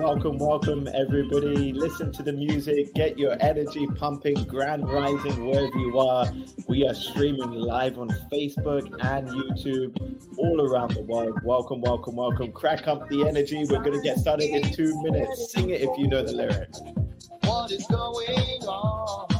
Welcome, welcome, everybody. Listen to the music, get your energy pumping, grand rising wherever you are. We are streaming live on Facebook and YouTube all around the world. Welcome, welcome, welcome. Crack up the energy. We're going to get started in two minutes. Sing it if you know the lyrics. What is going on?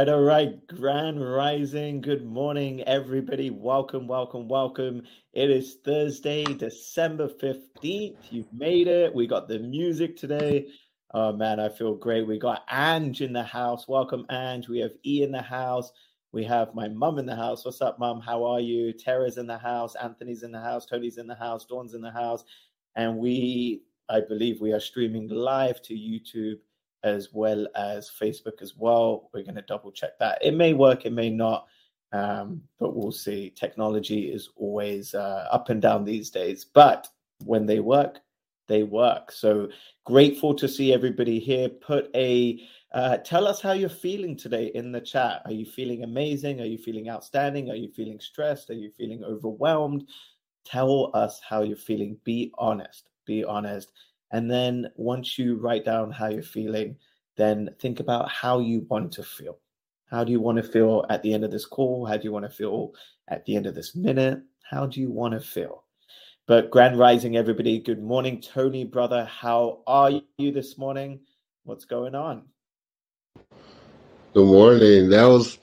Right, all right. Grand Rising. Good morning, everybody. Welcome, welcome, welcome. It is Thursday, December 15th. You've made it. We got the music today. Oh, man, I feel great. We got Ange in the house. Welcome, Ange. We have E in the house. We have my mum in the house. What's up, mum? How are you? Tara's in the house. Anthony's in the house. Tony's in the house. Dawn's in the house. And we, I believe, we are streaming live to YouTube as well as Facebook as well. We're going to double check that. It may work, it may not, um, but we'll see. Technology is always uh, up and down these days, but when they work, they work. So grateful to see everybody here. Put a uh, tell us how you're feeling today in the chat. Are you feeling amazing? Are you feeling outstanding? Are you feeling stressed? Are you feeling overwhelmed? Tell us how you're feeling. Be honest. Be honest and then once you write down how you're feeling, then think about how you want to feel. How do you want to feel at the end of this call? How do you want to feel at the end of this minute? How do you want to feel? But Grand Rising, everybody. Good morning, Tony, brother. How are you this morning? What's going on? Good morning. That was,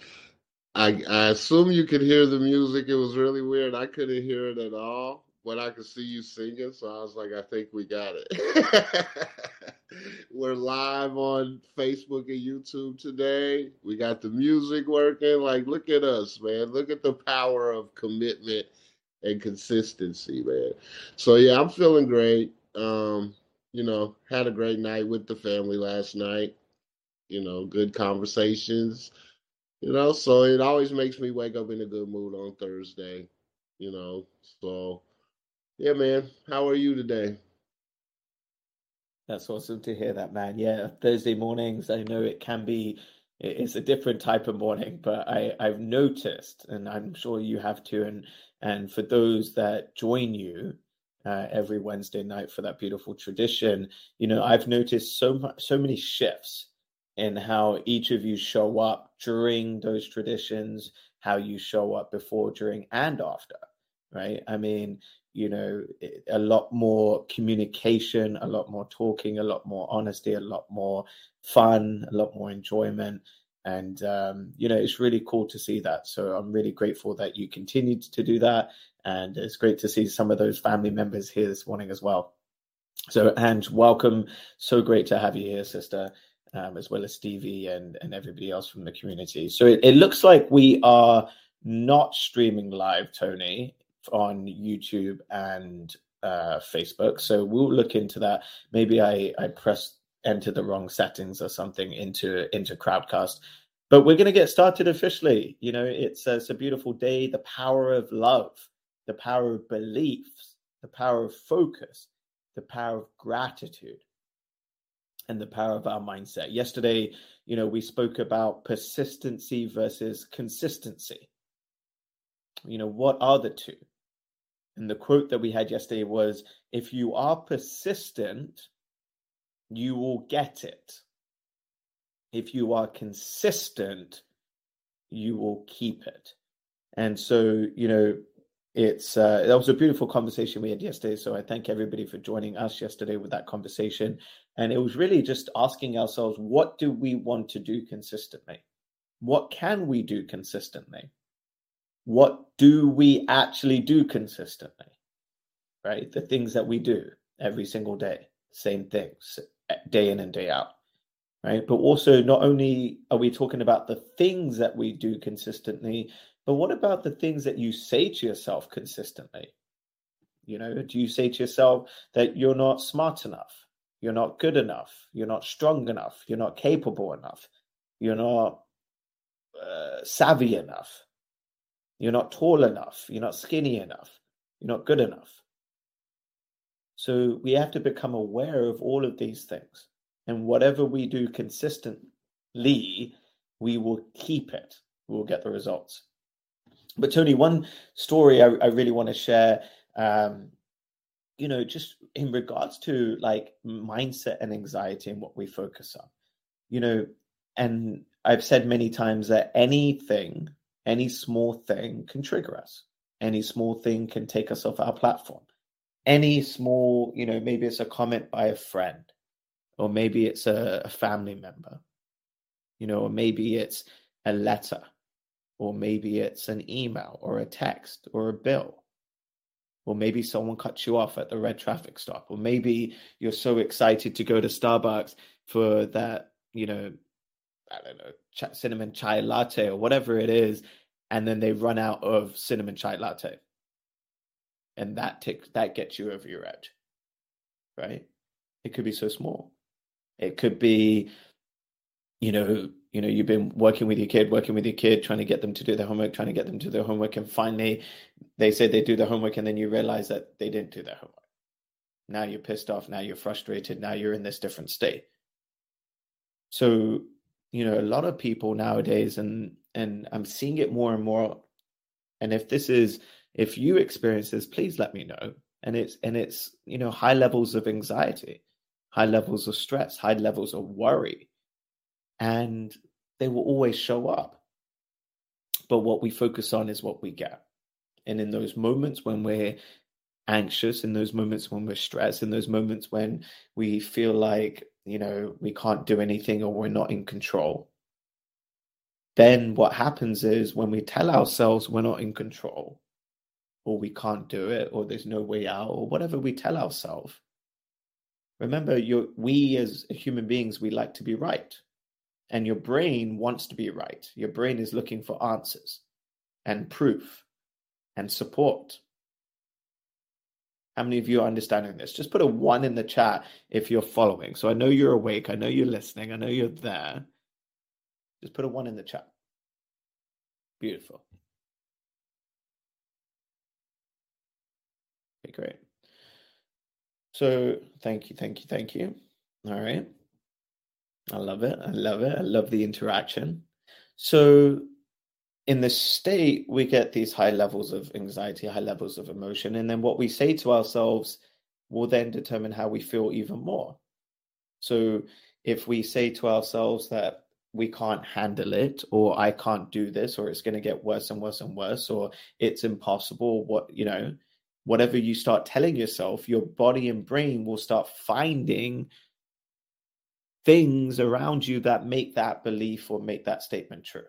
I, I assume you could hear the music. It was really weird. I couldn't hear it at all but I could see you singing, so I was like, I think we got it. We're live on Facebook and YouTube today. We got the music working. Like, look at us, man. Look at the power of commitment and consistency, man. So yeah, I'm feeling great. Um, you know, had a great night with the family last night. You know, good conversations. You know, so it always makes me wake up in a good mood on Thursday. You know, so yeah, man. How are you today? That's awesome to hear that, man. Yeah, Thursday mornings, I know it can be it's a different type of morning, but I, I've noticed, and I'm sure you have too, and and for those that join you uh, every Wednesday night for that beautiful tradition, you know, I've noticed so much, so many shifts in how each of you show up during those traditions, how you show up before, during, and after. Right? I mean, you know, a lot more communication, a lot more talking, a lot more honesty, a lot more fun, a lot more enjoyment. And, um, you know, it's really cool to see that. So I'm really grateful that you continued to do that. And it's great to see some of those family members here this morning as well. So, and welcome. So great to have you here, sister, um, as well as Stevie and, and everybody else from the community. So it, it looks like we are not streaming live, Tony, on YouTube and uh, Facebook. So we'll look into that. Maybe I, I pressed enter the wrong settings or something into into crowdcast. But we're going to get started officially. You know it's, uh, it's a beautiful day. The power of love the power of beliefs the power of focus the power of gratitude and the power of our mindset. Yesterday you know we spoke about persistency versus consistency. You know what are the two and the quote that we had yesterday was if you are persistent you will get it. If you are consistent, you will keep it. And so, you know, it's uh, that was a beautiful conversation we had yesterday. So I thank everybody for joining us yesterday with that conversation. And it was really just asking ourselves, what do we want to do consistently? What can we do consistently? What do we actually do consistently? Right? The things that we do every single day, same things, day in and day out right but also not only are we talking about the things that we do consistently but what about the things that you say to yourself consistently you know do you say to yourself that you're not smart enough you're not good enough you're not strong enough you're not capable enough you're not uh, savvy enough you're not tall enough you're not skinny enough you're not good enough so we have to become aware of all of these things. And whatever we do consistently, we will keep it. We'll get the results. But Tony, one story I, I really want to share, um, you know, just in regards to like mindset and anxiety and what we focus on, you know, and I've said many times that anything, any small thing can trigger us. Any small thing can take us off our platform any small, you know, maybe it's a comment by a friend, or maybe it's a, a family member, you know, or maybe it's a letter, or maybe it's an email or a text or a bill. Or maybe someone cuts you off at the red traffic stop. Or maybe you're so excited to go to Starbucks for that, you know, I don't know, ch- cinnamon chai latte or whatever it is, and then they run out of cinnamon chai latte. And that takes that gets you over your edge right? It could be so small. It could be you know you know you've been working with your kid working with your kid trying to get them to do their homework trying to get them to do their homework and finally they say they do their homework and then you realize that they didn't do their homework. Now you're pissed off now you're frustrated now you're in this different state. So you know a lot of people nowadays and and i'm seeing it more and more. And if this is if you experience this please let me know. And it's and it's you know high levels of anxiety high levels of stress high levels of worry. And they will always show up. But what we focus on is what we get. And in those moments when we're anxious in those moments when we're stressed in those moments when we feel like you know we can't do anything or we're not in control. Then what happens is when we tell ourselves we're not in control or we can't do it or there's no way out or whatever we tell ourselves. Remember you we as human beings we like to be right. And your brain wants to be right. Your brain is looking for answers and proof and support how many of you are understanding this just put a one in the chat if you're following so i know you're awake i know you're listening i know you're there just put a one in the chat beautiful Okay, great. So thank you, thank you, thank you. All right. I love it. I love it. I love the interaction. So, in the state, we get these high levels of anxiety, high levels of emotion. And then what we say to ourselves will then determine how we feel even more. So, if we say to ourselves that we can't handle it, or I can't do this, or it's going to get worse and worse and worse, or it's impossible, what, you know, whatever you start telling yourself, your body and brain will start finding things around you that make that belief or make that statement true.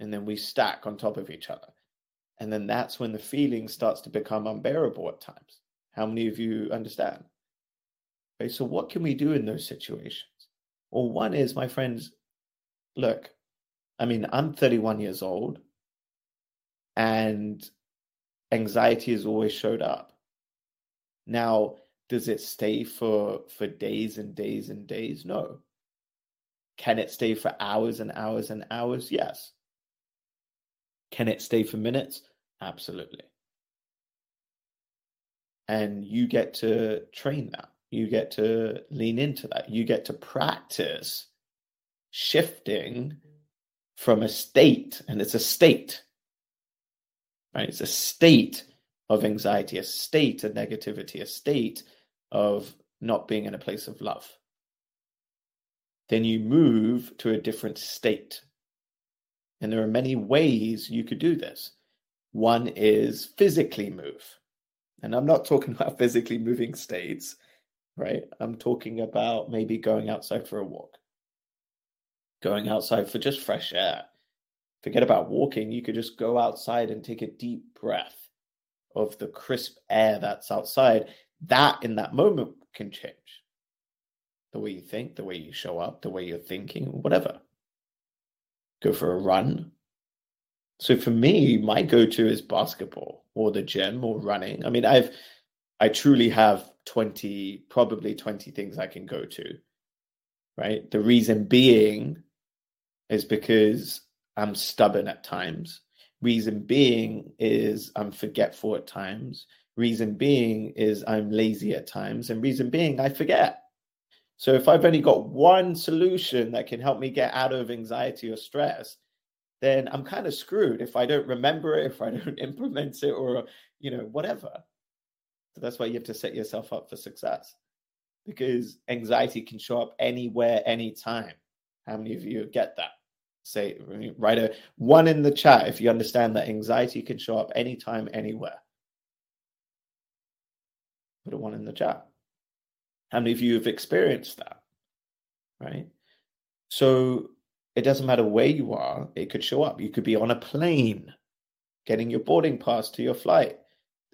And then we stack on top of each other. And then that's when the feeling starts to become unbearable at times. How many of you understand? Okay, so what can we do in those situations? Well, one is, my friends, look, I mean, I'm 31 years old and anxiety has always showed up. Now, does it stay for for days and days and days? No. Can it stay for hours and hours and hours? Yes. Can it stay for minutes? Absolutely. And you get to train that. You get to lean into that. You get to practice shifting from a state, and it's a state, right? It's a state of anxiety, a state of negativity, a state of not being in a place of love. Then you move to a different state. And there are many ways you could do this. One is physically move. And I'm not talking about physically moving states, right? I'm talking about maybe going outside for a walk, going outside for just fresh air. Forget about walking. You could just go outside and take a deep breath of the crisp air that's outside that in that moment can change the way you think, the way you show up, the way you're thinking, whatever. Go for a run. So for me, my go-to is basketball or the gym or running. I mean, I've I truly have 20, probably 20 things I can go to. Right? The reason being is because I'm stubborn at times. Reason being is I'm forgetful at times. Reason being is I'm lazy at times, and reason being I forget. So if I've only got one solution that can help me get out of anxiety or stress, then I'm kind of screwed if I don't remember it, if I don't implement it, or you know, whatever. So that's why you have to set yourself up for success. Because anxiety can show up anywhere, anytime. How many of you get that? Say write a one in the chat if you understand that anxiety can show up anytime, anywhere put a one in the chat. How many of you have experienced that? Right? So it doesn't matter where you are, it could show up. You could be on a plane getting your boarding pass to your flight,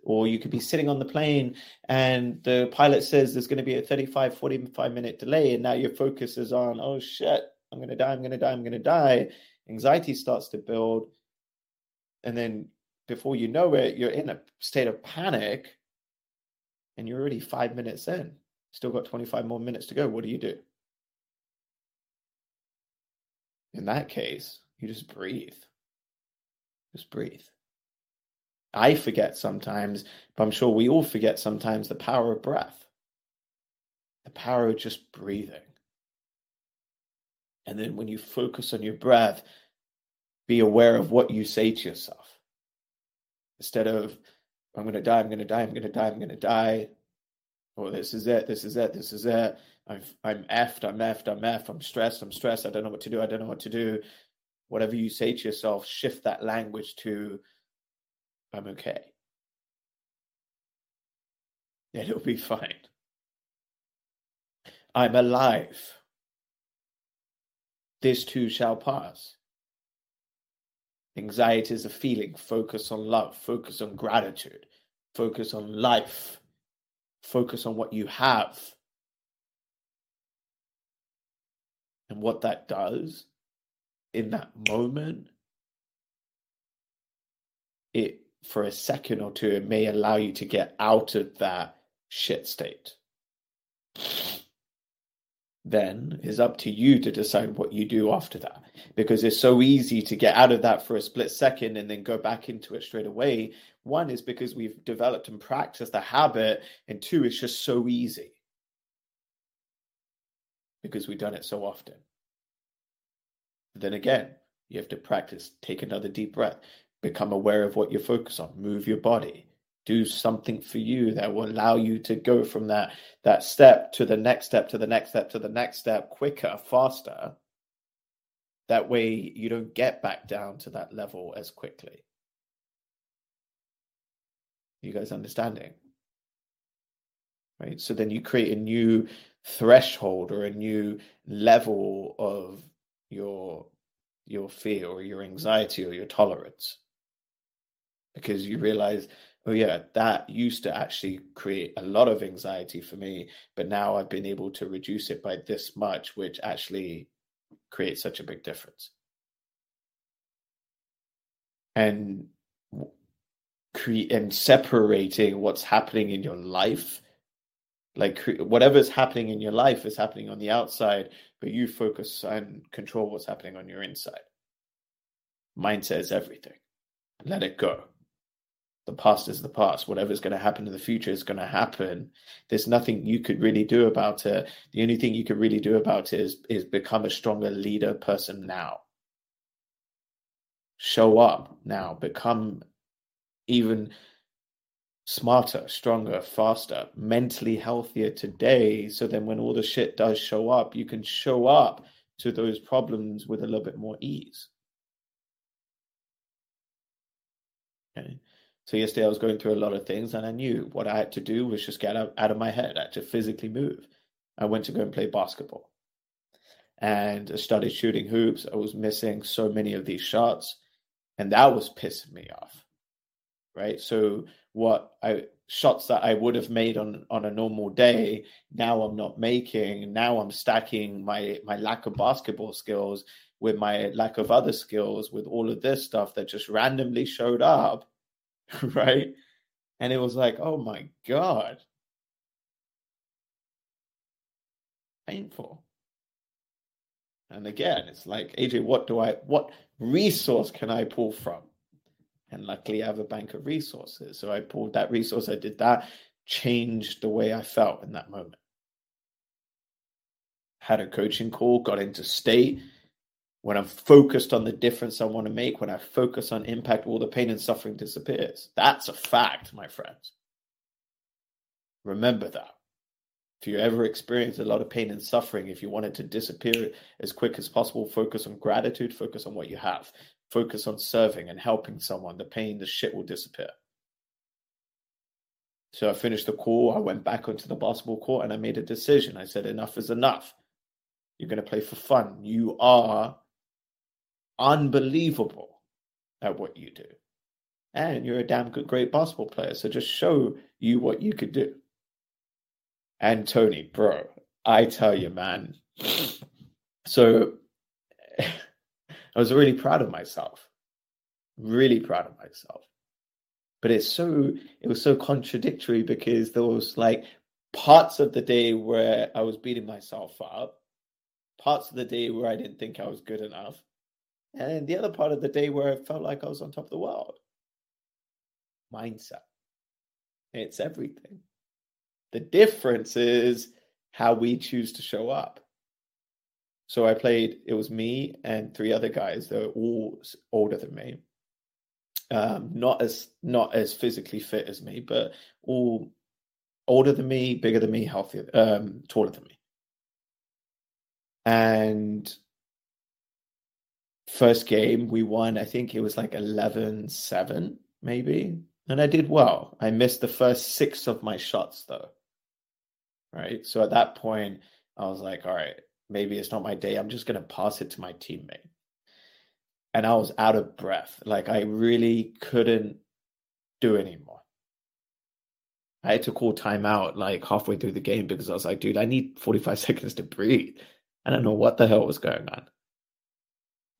or you could be sitting on the plane and the pilot says there's going to be a 35, 45 minute delay, and now your focus is on, oh shit, I'm going to die, I'm going to die, I'm going to die. Anxiety starts to build. And then before you know it, you're in a state of panic and you're already five minutes in. Still got 25 more minutes to go. What do you do? In that case, you just breathe. Just breathe. I forget sometimes, but I'm sure we all forget sometimes the power of breath, the power of just breathing. And then when you focus on your breath, be aware of what you say to yourself. Instead of I'm going to die. I'm going to die. I'm going to die. I'm going to die. Oh, this is it. This is it. This is it. I'm I'm effed. I'm effed. I'm effed. I'm stressed. I'm stressed. I don't know what to do. I don't know what to do. Whatever you say to yourself, shift that language to I'm okay. It'll be fine. I'm alive. This too shall pass. Anxiety is a feeling. Focus on love. Focus on gratitude. Focus on life. Focus on what you have. And what that does in that moment, it for a second or two, it may allow you to get out of that shit state then it's up to you to decide what you do after that because it's so easy to get out of that for a split second and then go back into it straight away one is because we've developed and practiced the habit and two it's just so easy because we've done it so often. But then again, you have to practice. Take another deep breath. Become aware of what you're focused on. Move your body. Do something for you that will allow you to go from that that step to the next step to the next step to the next step quicker, faster. That way you don't get back down to that level as quickly. You guys understanding? Right. So then you create a new threshold or a new level of your your fear or your anxiety or your tolerance because you realize oh yeah that used to actually create a lot of anxiety for me but now i've been able to reduce it by this much which actually creates such a big difference and create and separating what's happening in your life. Like whatever's happening in your life is happening on the outside but you focus and control what's happening on your inside. Mindset is everything. Let it go. The past is the past. Whatever's going to happen in the future is going to happen. There's nothing you could really do about it. The only thing you could really do about it is is become a stronger leader person now. Show up now. Become even smarter, stronger, faster, mentally healthier today. So then when all the shit does show up, you can show up to those problems with a little bit more ease. Okay. So yesterday I was going through a lot of things and I knew what I had to do was just get out, of my head. I had to physically move. I went to go and play basketball. And I started shooting hoops. I was missing so many of these shots. And that was pissing me off. Right. So what I shots that I would have made on on a normal day now I'm not making now I'm stacking my my lack of basketball skills with my lack of other skills with all of this stuff that just randomly showed up right? And it was like oh my god. Painful. And again it's like AJ what do I what resource can I pull from and luckily, I have a bank of resources. So I pulled that resource, I did that, changed the way I felt in that moment. Had a coaching call, got into state. When I'm focused on the difference I want to make, when I focus on impact, all the pain and suffering disappears. That's a fact, my friends. Remember that. If you ever experience a lot of pain and suffering, if you want it to disappear as quick as possible, focus on gratitude, focus on what you have focus on serving and helping someone, the pain, the shit will disappear. So I finished the call. I went back onto the basketball court and I made a decision. I said, enough is enough. You're going to play for fun. You are unbelievable at what you do. And you're a damn good, great basketball player. So just show you what you could do. And Tony, bro, I tell you, man. So I was really proud of myself. Really proud of myself. But it's so it was so contradictory because there was like parts of the day where I was beating myself up, parts of the day where I didn't think I was good enough, and the other part of the day where I felt like I was on top of the world. Mindset. It's everything. The difference is how we choose to show up. So I played. It was me and three other guys. They were all older than me. Um, not as not as physically fit as me, but all older than me, bigger than me, healthier, um, taller than me. And first game we won. I think it was like 11-7, maybe, and I did well. I missed the first six of my shots though. Right. So at that point, I was like, all right, maybe it's not my day. I'm just going to pass it to my teammate. And I was out of breath. Like I really couldn't do anymore. I had to call timeout like halfway through the game because I was like, dude, I need 45 seconds to breathe. I don't know what the hell was going on.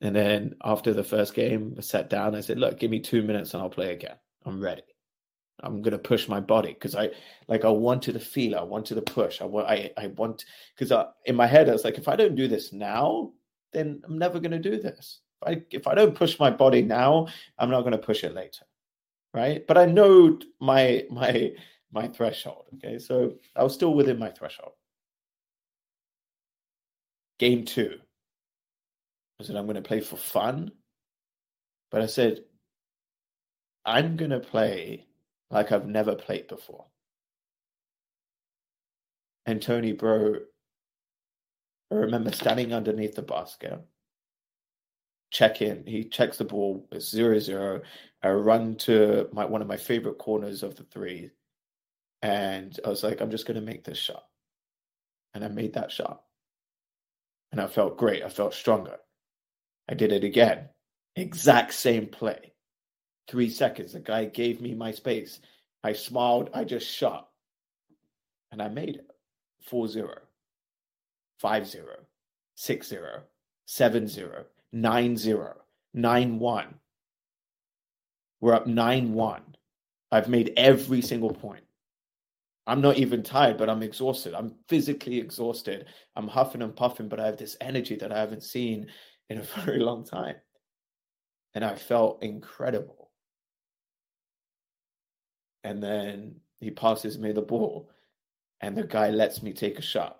And then after the first game, I sat down. I said, look, give me two minutes and I'll play again. I'm ready. I'm gonna push my body because I like I wanted to feel, I wanted to push. I want, I, I want because in my head I was like, if I don't do this now, then I'm never gonna do this. If I if I don't push my body now, I'm not gonna push it later, right? But I know my my my threshold. Okay, so I was still within my threshold. game two. I said, I'm going to play for fun. But I said, I'm going to play like I've never played before. And Tony, bro, I remember standing underneath the basket, check in. He checks the ball, it's zero zero. I run to my one of my favorite corners of the three. And I was like, I'm just going to make this shot. And I made that shot. And I felt great. I felt stronger. I did it again. Exact same play. Three seconds. The guy gave me my space. I smiled. I just shot. And I made it 4 0, 5 0, 6 0, 7 0, 9 0, 9 1. We're up 9 1. I've made every single point. I'm not even tired, but I'm exhausted. I'm physically exhausted. I'm huffing and puffing, but I have this energy that I haven't seen in a very long time. And I felt incredible. And then he passes me the ball, and the guy lets me take a shot.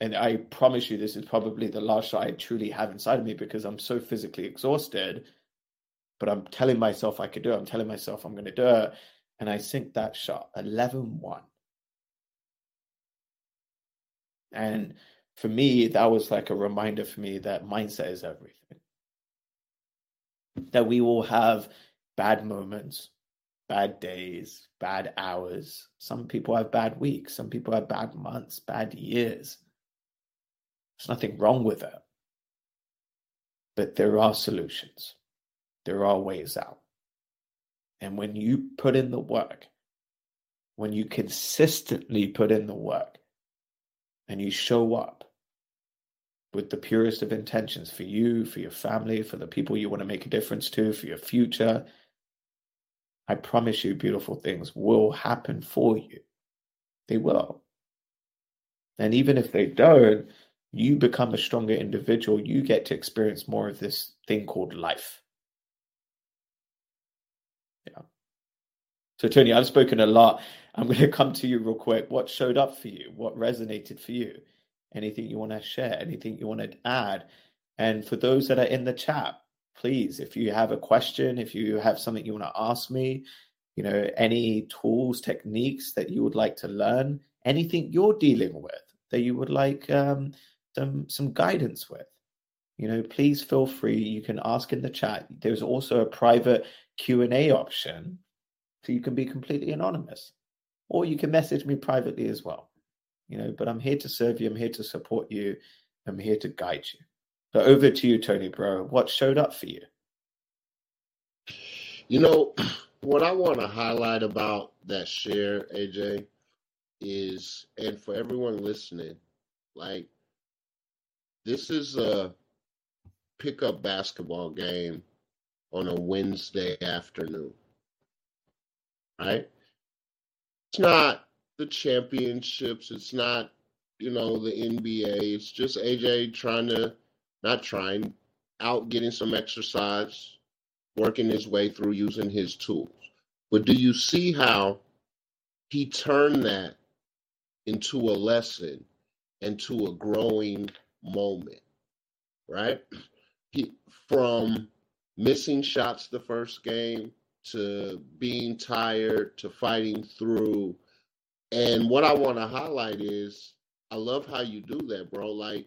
And I promise you, this is probably the last shot I truly have inside of me because I'm so physically exhausted. But I'm telling myself I could do it. I'm telling myself I'm going to do it and I sink that shot 11 1. And for me, that was like a reminder for me that mindset is everything. That we all have bad moments, bad days, bad hours. Some people have bad weeks, some people have bad months, bad years. There's nothing wrong with it. But there are solutions, there are ways out. And when you put in the work, when you consistently put in the work and you show up with the purest of intentions for you, for your family, for the people you want to make a difference to, for your future, I promise you, beautiful things will happen for you. They will. And even if they don't, you become a stronger individual. You get to experience more of this thing called life. Yeah. So, Tony, I've spoken a lot. I'm going to come to you real quick. What showed up for you? What resonated for you? Anything you want to share? Anything you want to add? And for those that are in the chat, please, if you have a question, if you have something you want to ask me, you know, any tools, techniques that you would like to learn, anything you're dealing with that you would like um, some some guidance with, you know, please feel free. You can ask in the chat. There's also a private Q&A option so you can be completely anonymous or you can message me privately as well you know but i'm here to serve you i'm here to support you i'm here to guide you so over to you tony bro what showed up for you you know what i want to highlight about that share aj is and for everyone listening like this is a pickup basketball game on a Wednesday afternoon. Right? It's not the championships, it's not, you know, the NBA. It's just AJ trying to not trying out getting some exercise, working his way through using his tools. But do you see how he turned that into a lesson, into a growing moment, right? He from missing shots the first game to being tired to fighting through. And what I want to highlight is I love how you do that, bro. Like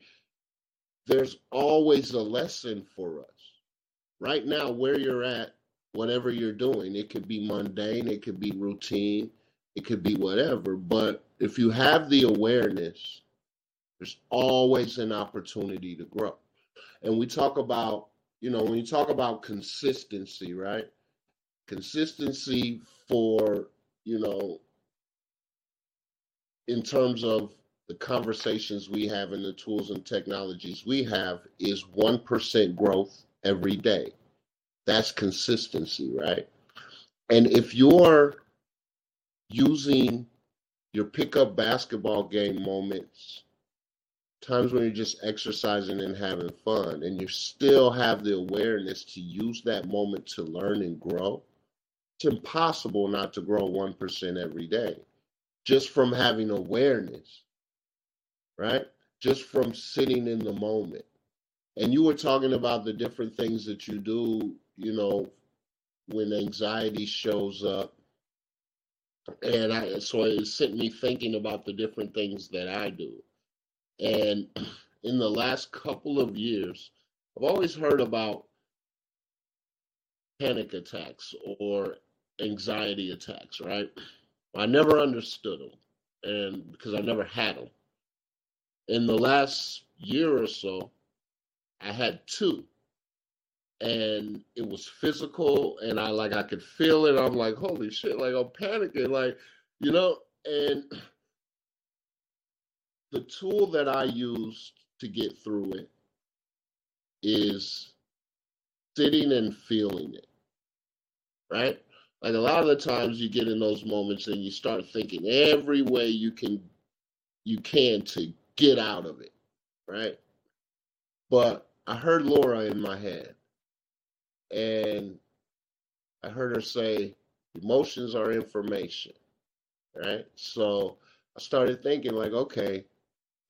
there's always a lesson for us. Right now, where you're at, whatever you're doing, it could be mundane, it could be routine, it could be whatever. But if you have the awareness, there's always an opportunity to grow. And we talk about you know, when you talk about consistency, right? Consistency for, you know, in terms of the conversations we have and the tools and technologies we have is 1% growth every day. That's consistency, right? And if you're using your pickup basketball game moments times when you're just exercising and having fun and you still have the awareness to use that moment to learn and grow it's impossible not to grow 1% every day just from having awareness right just from sitting in the moment. And you were talking about the different things that you do, you know, when anxiety shows up. And I so it sent me thinking about the different things that I do. And in the last couple of years, I've always heard about panic attacks or anxiety attacks, right? I never understood them and because I never had them. In the last year or so, I had two. And it was physical and I like I could feel it. I'm like, holy shit, like I'm panicking, like, you know, and the tool that I used to get through it is sitting and feeling it. Right? Like a lot of the times you get in those moments and you start thinking every way you can you can to get out of it. Right? But I heard Laura in my head. And I heard her say, emotions are information. Right? So I started thinking like, okay,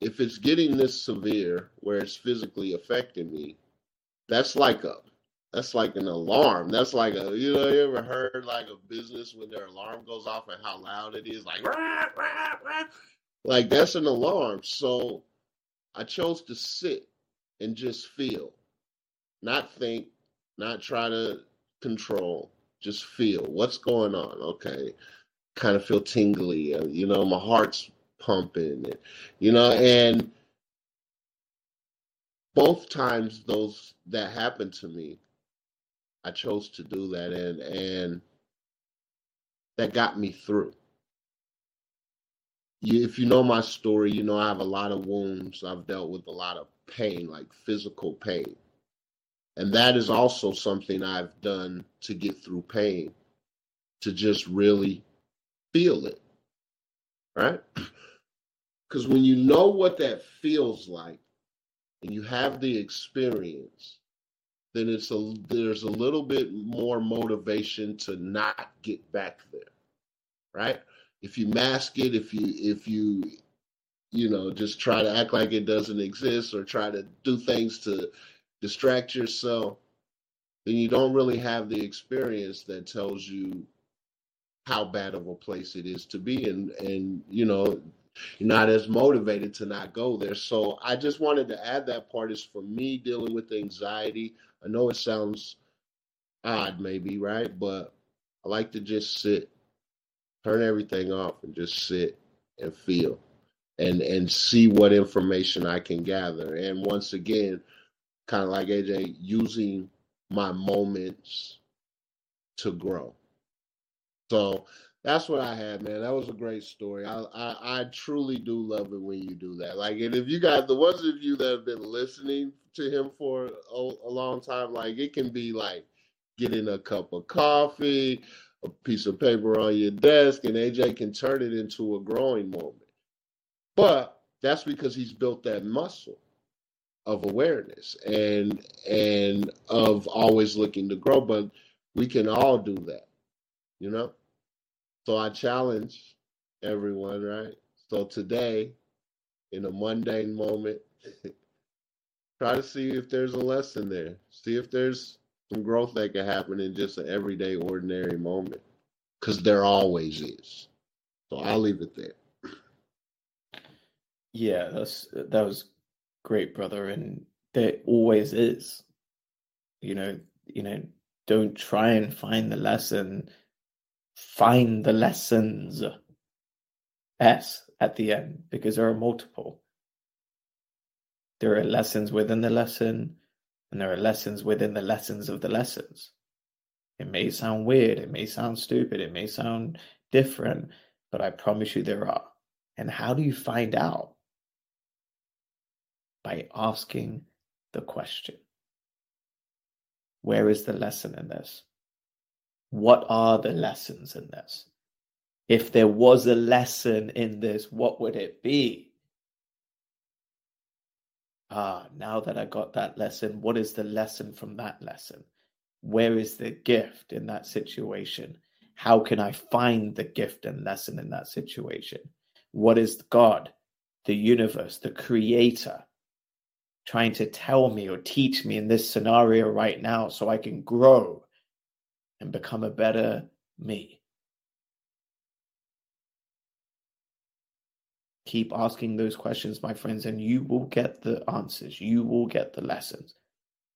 if it's getting this severe where it's physically affecting me, that's like a that's like an alarm. That's like a you know you ever heard like a business when their alarm goes off and how loud it is like rah, rah, rah. Like that's an alarm. So I chose to sit and just feel, not think, not try to control, just feel what's going on. Okay, kind of feel tingly. Uh, you know, my heart's pumping, you know, and both times those that happened to me, I chose to do that, and and that got me through. If you know my story, you know I have a lot of wounds. I've dealt with a lot of pain, like physical pain. And that is also something I've done to get through pain, to just really feel it. Right? Because when you know what that feels like and you have the experience, then it's a there's a little bit more motivation to not get back there. Right? If you mask it, if you if you you know just try to act like it doesn't exist or try to do things to distract yourself, then you don't really have the experience that tells you how bad of a place it is to be and and you know you're not as motivated to not go there. So I just wanted to add that part is for me dealing with anxiety. I know it sounds odd, maybe, right? But I like to just sit, turn everything off, and just sit and feel and and see what information I can gather. And once again, kind of like AJ, using my moments to grow. So that's what I had, man. That was a great story. I, I, I truly do love it when you do that. Like, and if you guys, the ones of you that have been listening to him for a, a long time, like it can be like getting a cup of coffee, a piece of paper on your desk, and AJ can turn it into a growing moment. But that's because he's built that muscle of awareness and and of always looking to grow. But we can all do that, you know. So I challenge everyone, right? So today, in a mundane moment, try to see if there's a lesson there. See if there's some growth that can happen in just an everyday, ordinary moment. Because there always is. So I'll leave it there. Yeah, that's that was great, brother, and there always is. You know, you know, don't try and find the lesson find the lessons S at the end because there are multiple. There are lessons within the lesson, and there are lessons within the lessons of the lessons. It may sound weird, it may sound stupid, it may sound different, but I promise you there are. And how do you find out? By asking the question Where is the lesson in this? what are the lessons in this? If there was a lesson in this, what would it be? Ah, now that I got that lesson, what is the lesson from that lesson? Where is the gift in that situation? How can I find the gift and lesson in that situation? What is God the universe, the creator, trying to tell me or teach me in this scenario right now so I can grow and become a better me? Keep asking those questions, my friends, and you will get the answers. You will get the lessons.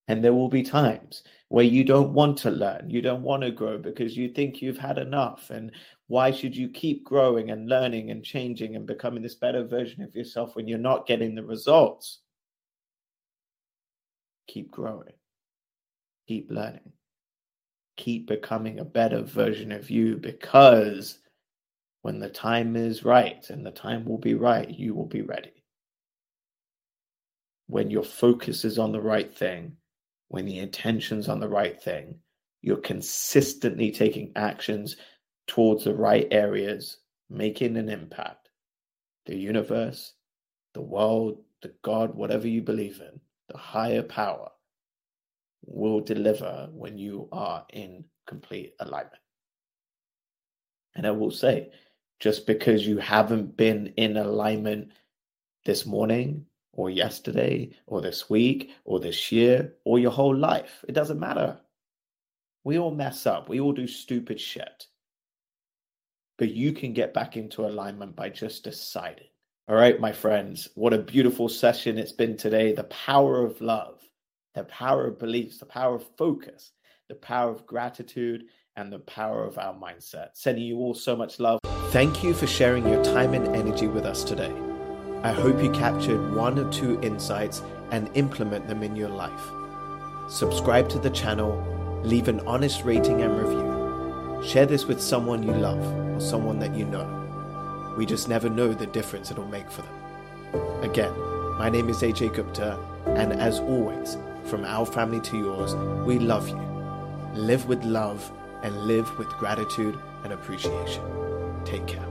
And there will be times where you don't want to learn, you don't want to grow because you think you've had enough. And why should you keep growing and learning and changing and becoming this better version of yourself when you're not getting the results? Keep growing, keep learning, keep becoming a better version of you because when the time is right and the time will be right, you will be ready. When your focus is on the right thing, when the intention's on the right thing, you're consistently taking actions towards the right areas, making an impact. The universe, the world, the God, whatever you believe in, the higher power will deliver when you are in complete alignment. And I will say, just because you haven't been in alignment this morning or yesterday or this week or this year or your whole life, it doesn't matter. We all mess up, we all do stupid shit. But you can get back into alignment by just deciding. All right, my friends, what a beautiful session it's been today. The power of love, the power of beliefs, the power of focus, the power of gratitude, and the power of our mindset. Sending you all so much love. Thank you for sharing your time and energy with us today. I hope you captured one or two insights and implement them in your life. Subscribe to the channel, leave an honest rating and review. Share this with someone you love or someone that you know. We just never know the difference it'll make for them. Again, my name is Ajay Gupta, and as always, from our family to yours, we love you. Live with love and live with gratitude and appreciation. Take care.